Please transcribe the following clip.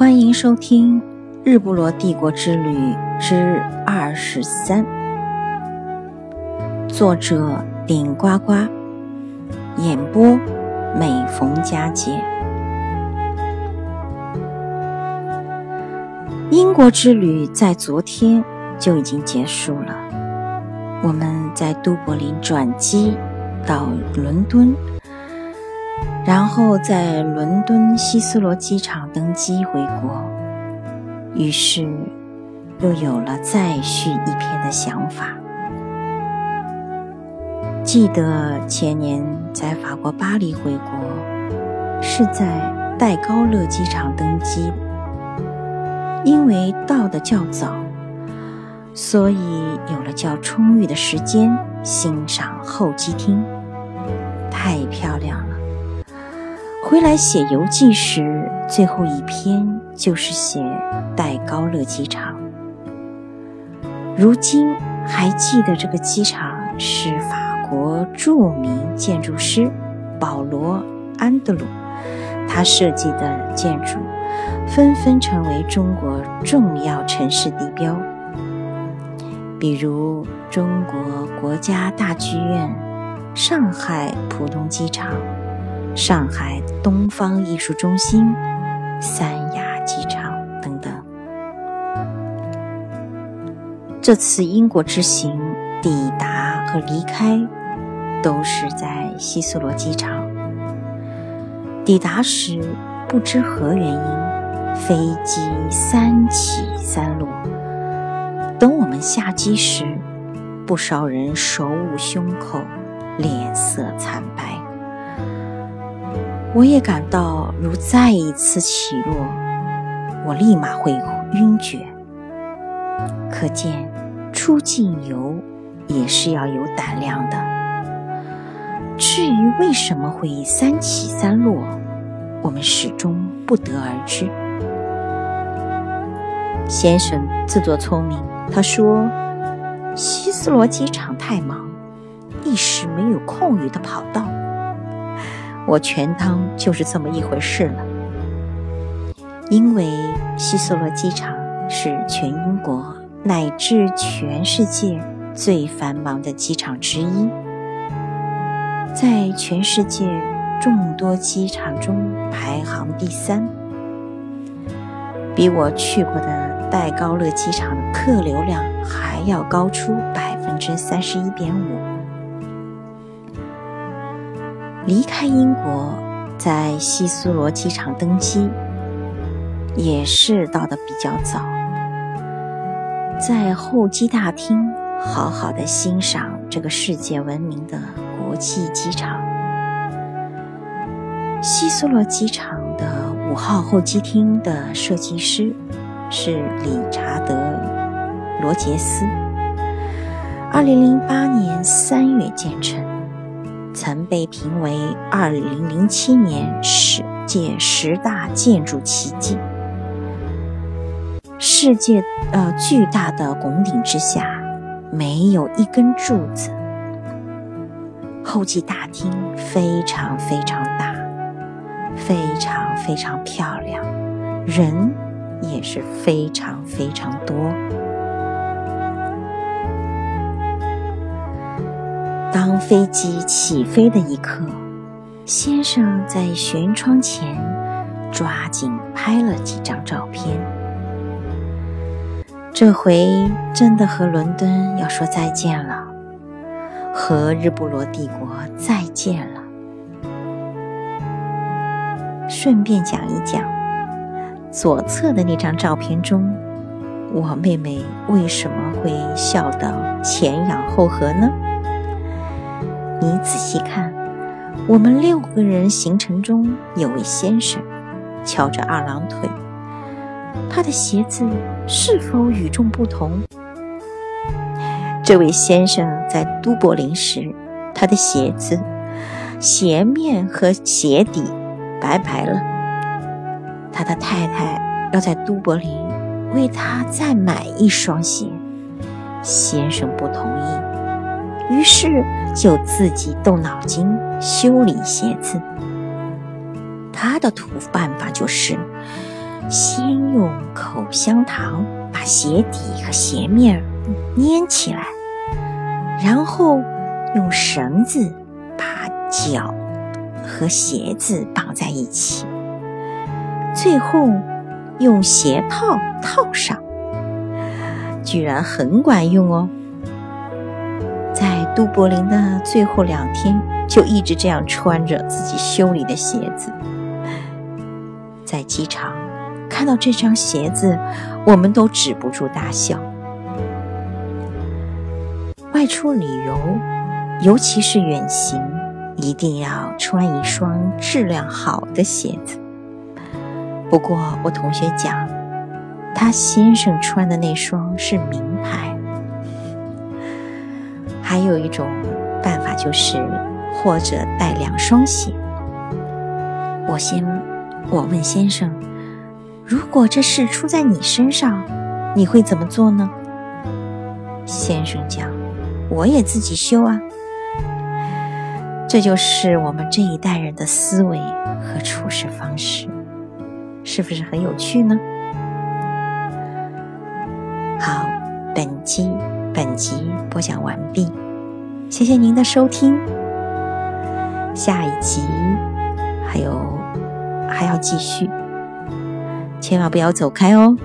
欢迎收听《日不落帝国之旅之二十三》，作者顶呱呱，演播每逢佳节。英国之旅在昨天就已经结束了，我们在都柏林转机到伦敦。然后在伦敦希斯罗机场登机回国，于是又有了再续一篇的想法。记得前年在法国巴黎回国，是在戴高乐机场登机，因为到的较早，所以有了较充裕的时间欣赏候机厅，太漂亮了。回来写游记时，最后一篇就是写戴高乐机场。如今还记得这个机场是法国著名建筑师保罗·安德鲁他设计的建筑，纷纷成为中国重要城市地标，比如中国国家大剧院、上海浦东机场。上海东方艺术中心、三亚机场等等。这次英国之行抵达和离开都是在希斯罗机场。抵达时不知何原因，飞机三起三落。等我们下机时，不少人手捂胸口，脸色惨白。我也感到，如再一次起落，我立马会晕厥。可见，出境游也是要有胆量的。至于为什么会三起三落，我们始终不得而知。先生自作聪明，他说：“希斯罗机场太忙，一时没有空余的跑道。”我全当就是这么一回事了，因为希斯罗机场是全英国乃至全世界最繁忙的机场之一，在全世界众多机场中排行第三，比我去过的戴高乐机场的客流量还要高出百分之三十一点五。离开英国，在希斯罗机场登机，也是到的比较早。在候机大厅，好好的欣赏这个世界闻名的国际机场。希斯罗机场的五号候机厅的设计师是理查德·罗杰斯，二零零八年三月建成。曾被评为2007年世界十大建筑奇迹。世界呃巨大的拱顶之下，没有一根柱子。候机大厅非常非常大，非常非常漂亮，人也是非常非常多。当飞机起飞的一刻，先生在舷窗前抓紧拍了几张照片。这回真的和伦敦要说再见了，和日不落帝国再见了。顺便讲一讲，左侧的那张照片中，我妹妹为什么会笑得前仰后合呢？你仔细看，我们六个人行程中有位先生，翘着二郎腿，他的鞋子是否与众不同？这位先生在都柏林时，他的鞋子鞋面和鞋底白白了。他的太太要在都柏林为他再买一双鞋，先生不同意。于是就自己动脑筋修理鞋子。他的土办法就是先用口香糖把鞋底和鞋面粘起来，然后用绳子把脚和鞋子绑在一起，最后用鞋套套上，居然很管用哦！在都柏林的最后两天，就一直这样穿着自己修理的鞋子，在机场。看到这双鞋子，我们都止不住大笑。外出旅游，尤其是远行，一定要穿一双质量好的鞋子。不过，我同学讲，他先生穿的那双是名牌。还有一种办法就是，或者带两双鞋。我先，我问先生。如果这事出在你身上，你会怎么做呢？先生讲：“我也自己修啊。”这就是我们这一代人的思维和处事方式，是不是很有趣呢？好，本集本集播讲完毕，谢谢您的收听。下一集还有还要继续。千万不要走开哦！